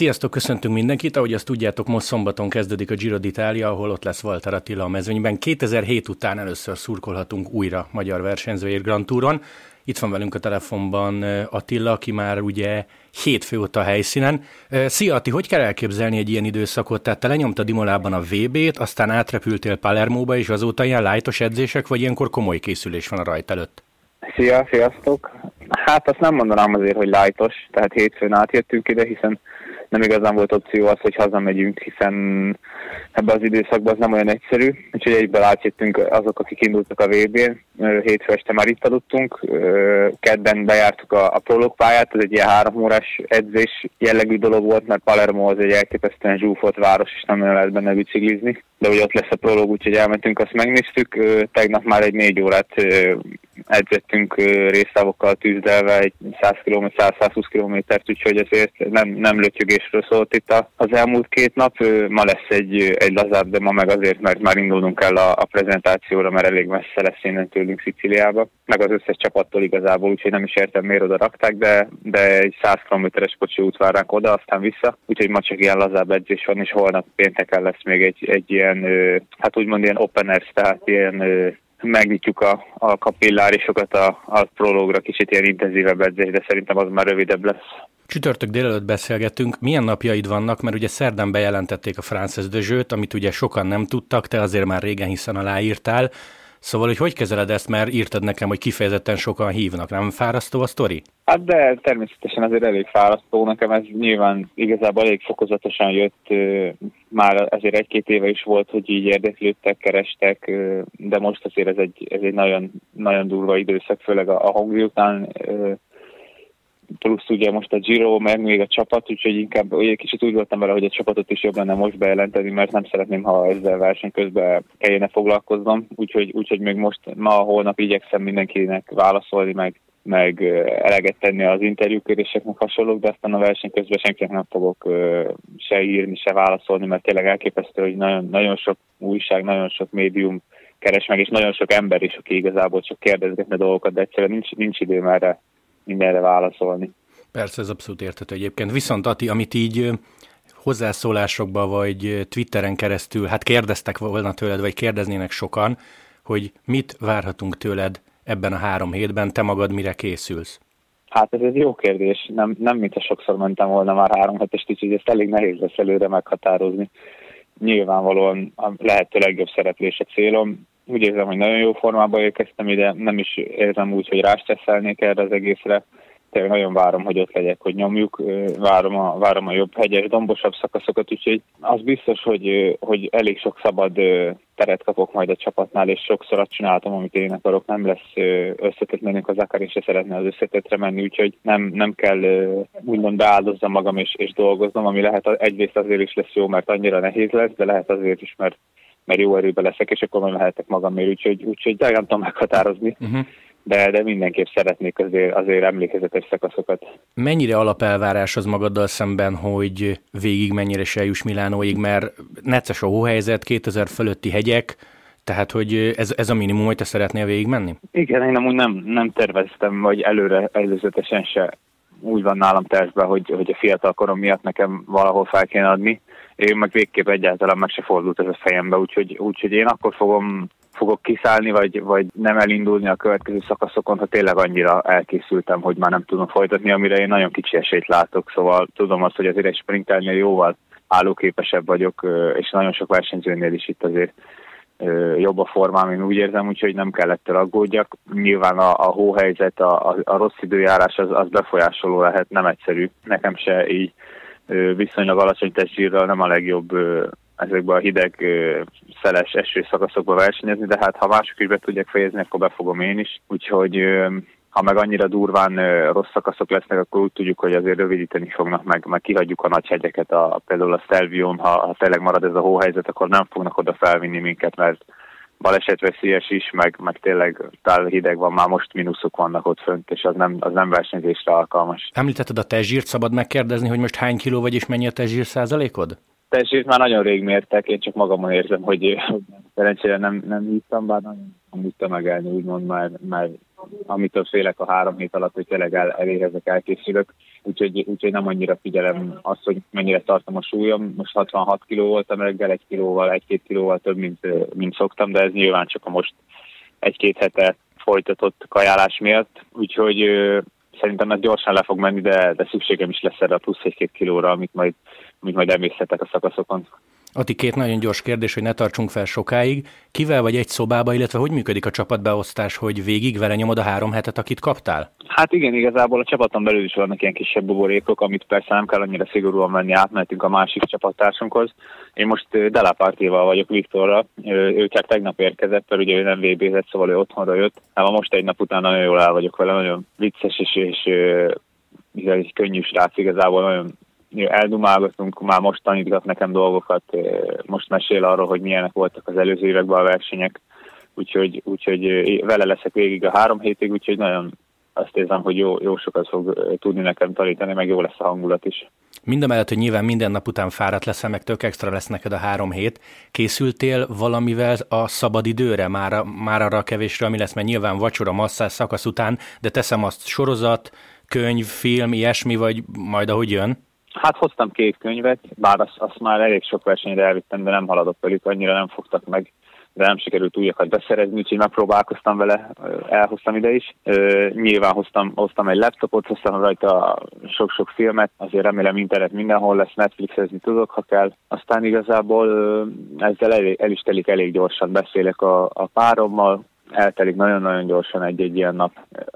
Sziasztok, köszöntünk mindenkit! Ahogy azt tudjátok, most szombaton kezdődik a Giro d'Italia, ahol ott lesz Walter Attila a mezőnyben. 2007 után először szurkolhatunk újra magyar versenyzőért Grand Touron. Itt van velünk a telefonban Attila, aki már ugye hétfő óta a helyszínen. Szia Atti, hogy kell elképzelni egy ilyen időszakot? Tehát te lenyomtad Imolában a VB-t, aztán átrepültél Palermóba, és azóta ilyen lájtos edzések, vagy ilyenkor komoly készülés van a rajt előtt? Szia, sziasztok! Hát azt nem mondanám azért, hogy lájtos, tehát hétfőn átjöttünk ide, hiszen nem igazán volt opció az, hogy hazamegyünk, hiszen ebben az időszakban az nem olyan egyszerű. Úgyhogy egyből átjöttünk azok, akik indultak a VB-n. Hétfő este már itt aludtunk, kedden bejártuk a, a prolog pályát, ez egy ilyen három órás edzés jellegű dolog volt, mert Palermo az egy elképesztően zsúfolt város, és nem lehet benne biciklizni. De hogy ott lesz a prolog, úgyhogy elmentünk, azt megnéztük. Tegnap már egy négy órát edzettünk résztávokkal tűzdelve egy 100 km, 100-120 kilométert, úgyhogy ezért nem, nem lötyögésről szólt itt az elmúlt két nap. Ma lesz egy, egy lazább, de ma meg azért, mert már indulnunk el a, a prezentációra, mert elég messze lesz innen tőlünk Sziciliába, meg az összes csapattól igazából, úgyhogy nem is értem, miért oda rakták, de, de egy 100 km-es kocsi út vár ránk oda, aztán vissza, úgyhogy ma csak ilyen lazább edzés van, és holnap pénteken lesz még egy, egy ilyen, hát úgymond ilyen openers, tehát ilyen megnyitjuk a, a kapillárisokat a, a prologra, kicsit ilyen intenzívebb edzés, de szerintem az már rövidebb lesz. Csütörtök délelőtt beszélgetünk. Milyen napjaid vannak, mert ugye szerdán bejelentették a Frances de amit ugye sokan nem tudtak, te azért már régen hiszen aláírtál. Szóval, hogy hogy kezeled ezt, mert írtad nekem, hogy kifejezetten sokan hívnak. Nem fárasztó a sztori? Hát de természetesen azért elég fárasztó. Nekem ez nyilván igazából elég fokozatosan jött. Már azért egy-két éve is volt, hogy így érdeklődtek, kerestek, de most azért ez egy, ez egy nagyon, nagyon durva időszak, főleg a, a Hongri után plusz ugye most a Giro, meg még a csapat, úgyhogy inkább ugye kicsit úgy voltam vele, hogy a csapatot is jobb lenne most bejelenteni, mert nem szeretném, ha ezzel verseny közben kellene foglalkoznom, úgyhogy, úgyhogy még most ma, holnap igyekszem mindenkinek válaszolni, meg, meg eleget tenni az interjúkéréseknek hasonlók, de aztán a verseny közben senkinek nem fogok se írni, se válaszolni, mert tényleg elképesztő, hogy nagyon, nagyon sok újság, nagyon sok médium keres meg, és nagyon sok ember is, aki igazából csak kérdezgetne dolgokat, de egyszerűen nincs, nincs időm erre mindenre válaszolni. Persze, ez abszolút érthető egyébként. Viszont Ati, amit így hozzászólásokba vagy Twitteren keresztül, hát kérdeztek volna tőled, vagy kérdeznének sokan, hogy mit várhatunk tőled ebben a három hétben, te magad mire készülsz? Hát ez egy jó kérdés. Nem, nem mint a sokszor mentem volna már három hetest, úgyhogy ezt elég nehéz lesz előre meghatározni. Nyilvánvalóan a lehető legjobb szereplés a célom úgy érzem, hogy nagyon jó formában érkeztem ide, nem is érzem úgy, hogy rástresszelnék erre az egészre. Tényleg nagyon várom, hogy ott legyek, hogy nyomjuk, várom a, várom a jobb hegyes, dombosabb szakaszokat, úgyhogy az biztos, hogy, hogy elég sok szabad teret kapok majd a csapatnál, és sokszor azt csináltam, amit én akarok, nem lesz összetett mennünk az akar, és se szeretne az összetetre menni, úgyhogy nem, nem kell úgymond beáldozzam magam és, és dolgoznom, ami lehet egyrészt azért is lesz jó, mert annyira nehéz lesz, de lehet azért is, mert mert jó erőbe leszek, és akkor majd mehetek magamért, úgyhogy, úgyhogy nem tudom meghatározni. Uh-huh. De, de mindenképp szeretnék azért, azért emlékezetes szakaszokat. Mennyire alapelvárás az magaddal szemben, hogy végig mennyire se juss Milánóig, mert necces a hóhelyzet, 2000 fölötti hegyek, tehát, hogy ez, ez a minimum, hogy te szeretnél végigmenni? Igen, én amúgy nem, nem terveztem, vagy előre előzetesen se úgy van nálam tervben, hogy, hogy a fiatal korom miatt nekem valahol fel kéne adni én meg végképp egyáltalán meg se fordult ez a fejembe, úgyhogy, úgyhogy én akkor fogom fogok kiszállni, vagy, vagy nem elindulni a következő szakaszokon, ha tényleg annyira elkészültem, hogy már nem tudom folytatni, amire én nagyon kicsi esélyt látok, szóval tudom azt, hogy azért egy sprinternél jóval állóképesebb vagyok, és nagyon sok versenyzőnél is itt azért jobb a formám, én úgy érzem, úgyhogy nem kell ettől aggódjak. Nyilván a, a hóhelyzet, a, a, a rossz időjárás az, az befolyásoló lehet, nem egyszerű. Nekem se így viszonylag alacsony testzsírral nem a legjobb ezekben a hideg, szeles, eső szakaszokba versenyezni, de hát ha mások is be tudják fejezni, akkor befogom én is. Úgyhogy ha meg annyira durván rossz szakaszok lesznek, akkor úgy tudjuk, hogy azért rövidíteni fognak, meg, meg kihagyjuk a nagy hegyeket, a, például a Stelvion, ha, ha tényleg marad ez a hóhelyzet, akkor nem fognak oda felvinni minket, mert balesetveszélyes is, meg, meg tényleg tál hideg van, már most mínuszok vannak ott fönt, és az nem, az nem versenyzésre alkalmas. Említetted a testzsírt, szabad megkérdezni, hogy most hány kiló vagy és mennyi a testzsír százalékod? Testzsírt már nagyon rég mértek, én csak magamon érzem, hogy szerencsére nem, nem hittem, bár nagyon nem tudtam megállni, úgymond már, már amitől félek a három hét alatt, hogy tényleg el, elérezek, elkészülök. Úgyhogy, úgyhogy nem annyira figyelem azt, hogy mennyire tartom a súlyom. Most 66 kiló voltam reggel, egy kilóval, egy-két kilóval több, mint, mint szoktam, de ez nyilván csak a most egy-két hete folytatott kajálás miatt. Úgyhogy szerintem ez gyorsan le fog menni, de, de szükségem is lesz erre a plusz egy-két kilóra, amit majd, amit majd emészhetek a szakaszokon. Ati, két nagyon gyors kérdés, hogy ne tartsunk fel sokáig. Kivel vagy egy szobába, illetve hogy működik a csapatbeosztás, hogy végig vele nyomod a három hetet, akit kaptál? Hát igen, igazából a csapaton belül is vannak ilyen kisebb buborékok, amit persze nem kell annyira szigorúan menni, átmentünk a másik csapattársunkhoz. Én most Delapártéval vagyok Viktorra, ő csak tegnap érkezett, mert ugye ő nem vb szóval ő otthonra jött. Hát most egy nap után nagyon jól el vagyok vele, nagyon vicces és, és, és egy könnyű srác igazából, nagyon eldumálgatunk, már most tanítgat nekem dolgokat, most mesél arról, hogy milyenek voltak az előző években a versenyek, úgyhogy, úgyhogy vele leszek végig a három hétig, úgyhogy nagyon azt érzem, hogy jó, jó sokat fog tudni nekem tanítani, meg jó lesz a hangulat is. Mindemellett, hogy nyilván minden nap után fáradt leszel, meg tök extra lesz neked a három hét, készültél valamivel a szabad időre, már, már arra a kevésre, ami lesz, mert nyilván vacsora, masszás szakasz után, de teszem azt sorozat, könyv, film, ilyesmi, vagy majd ahogy jön? Hát hoztam két könyvet, bár azt, azt már elég sok versenyre elvittem, de nem haladott velük, annyira nem fogtak meg, de nem sikerült újakat beszerezni, úgyhogy megpróbálkoztam vele, elhoztam ide is. Nyilván hoztam, hoztam egy laptopot, hoztam rajta sok-sok filmet, azért remélem internet mindenhol lesz, Netflixezni tudok, ha kell. Aztán igazából ezzel el, el is telik elég gyorsan, beszélek a, a párommal, eltelik nagyon-nagyon gyorsan egy-egy ilyen nap.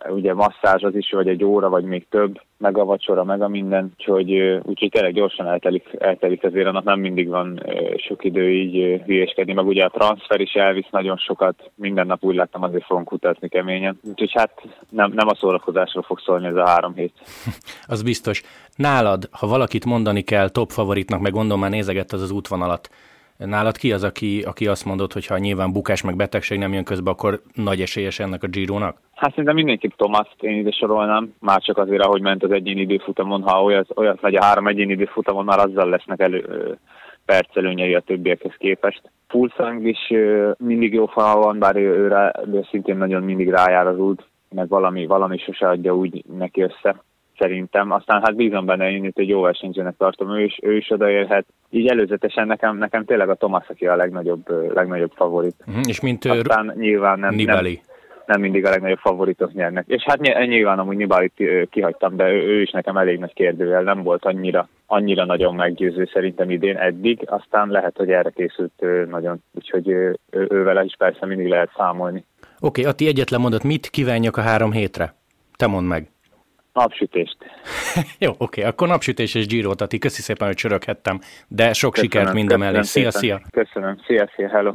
Ugye masszázs az is, vagy egy óra, vagy még több, meg a vacsora, meg a minden, úgyhogy, úgyhogy tényleg gyorsan eltelik, eltelik azért a nap, nem mindig van sok idő így hülyéskedni, meg ugye a transfer is elvisz nagyon sokat, minden nap úgy láttam, azért fogunk utazni keményen. Úgyhogy hát nem, nem a szórakozásról fog szólni ez a három hét. az biztos. Nálad, ha valakit mondani kell top favoritnak, meg gondolom már nézegett az az útvonalat, Nálad ki az, aki, aki azt mondott, hogy ha nyilván bukás meg betegség nem jön közbe, akkor nagy esélyes ennek a Giro-nak? Hát szerintem mindenképp Tomaszt én ide sorolnám, már csak azért, ahogy ment az egyéni időfutamon, ha olyat, olyat megy a három egyéni időfutamon, már azzal lesznek elő, percelőnyei a többiekhez képest. Fulszang is mindig jó fal van, bár ő, ő, ő szintén nagyon mindig rájár az út, meg valami, valami sose adja úgy neki össze szerintem. Aztán hát bízom benne, én itt egy jó versenyzőnek tartom, ő is, ő is odaérhet. Így előzetesen nekem, nekem tényleg a Thomas, aki a legnagyobb, legnagyobb favorit. Uh-huh, és mint Aztán nyilván nem, Nibali. nem, nem mindig a legnagyobb favoritok nyernek. És hát nyilván amúgy Nibalit kihagytam, de ő, ő is nekem elég nagy kérdővel, nem volt annyira, annyira nagyon meggyőző szerintem idén eddig, aztán lehet, hogy erre készült nagyon, úgyhogy ő, ővele is persze mindig lehet számolni. Oké, okay, Ati egyetlen mondat, mit kívánjak a három hétre? Te mondd meg. Napsütést. Jó, oké, okay, akkor napsütés és Giro, Tati. Köszi szépen, hogy csöröghettem, de sok köszönöm, sikert minden mellé. Szia, szia! Köszönöm, szia, szia, hello!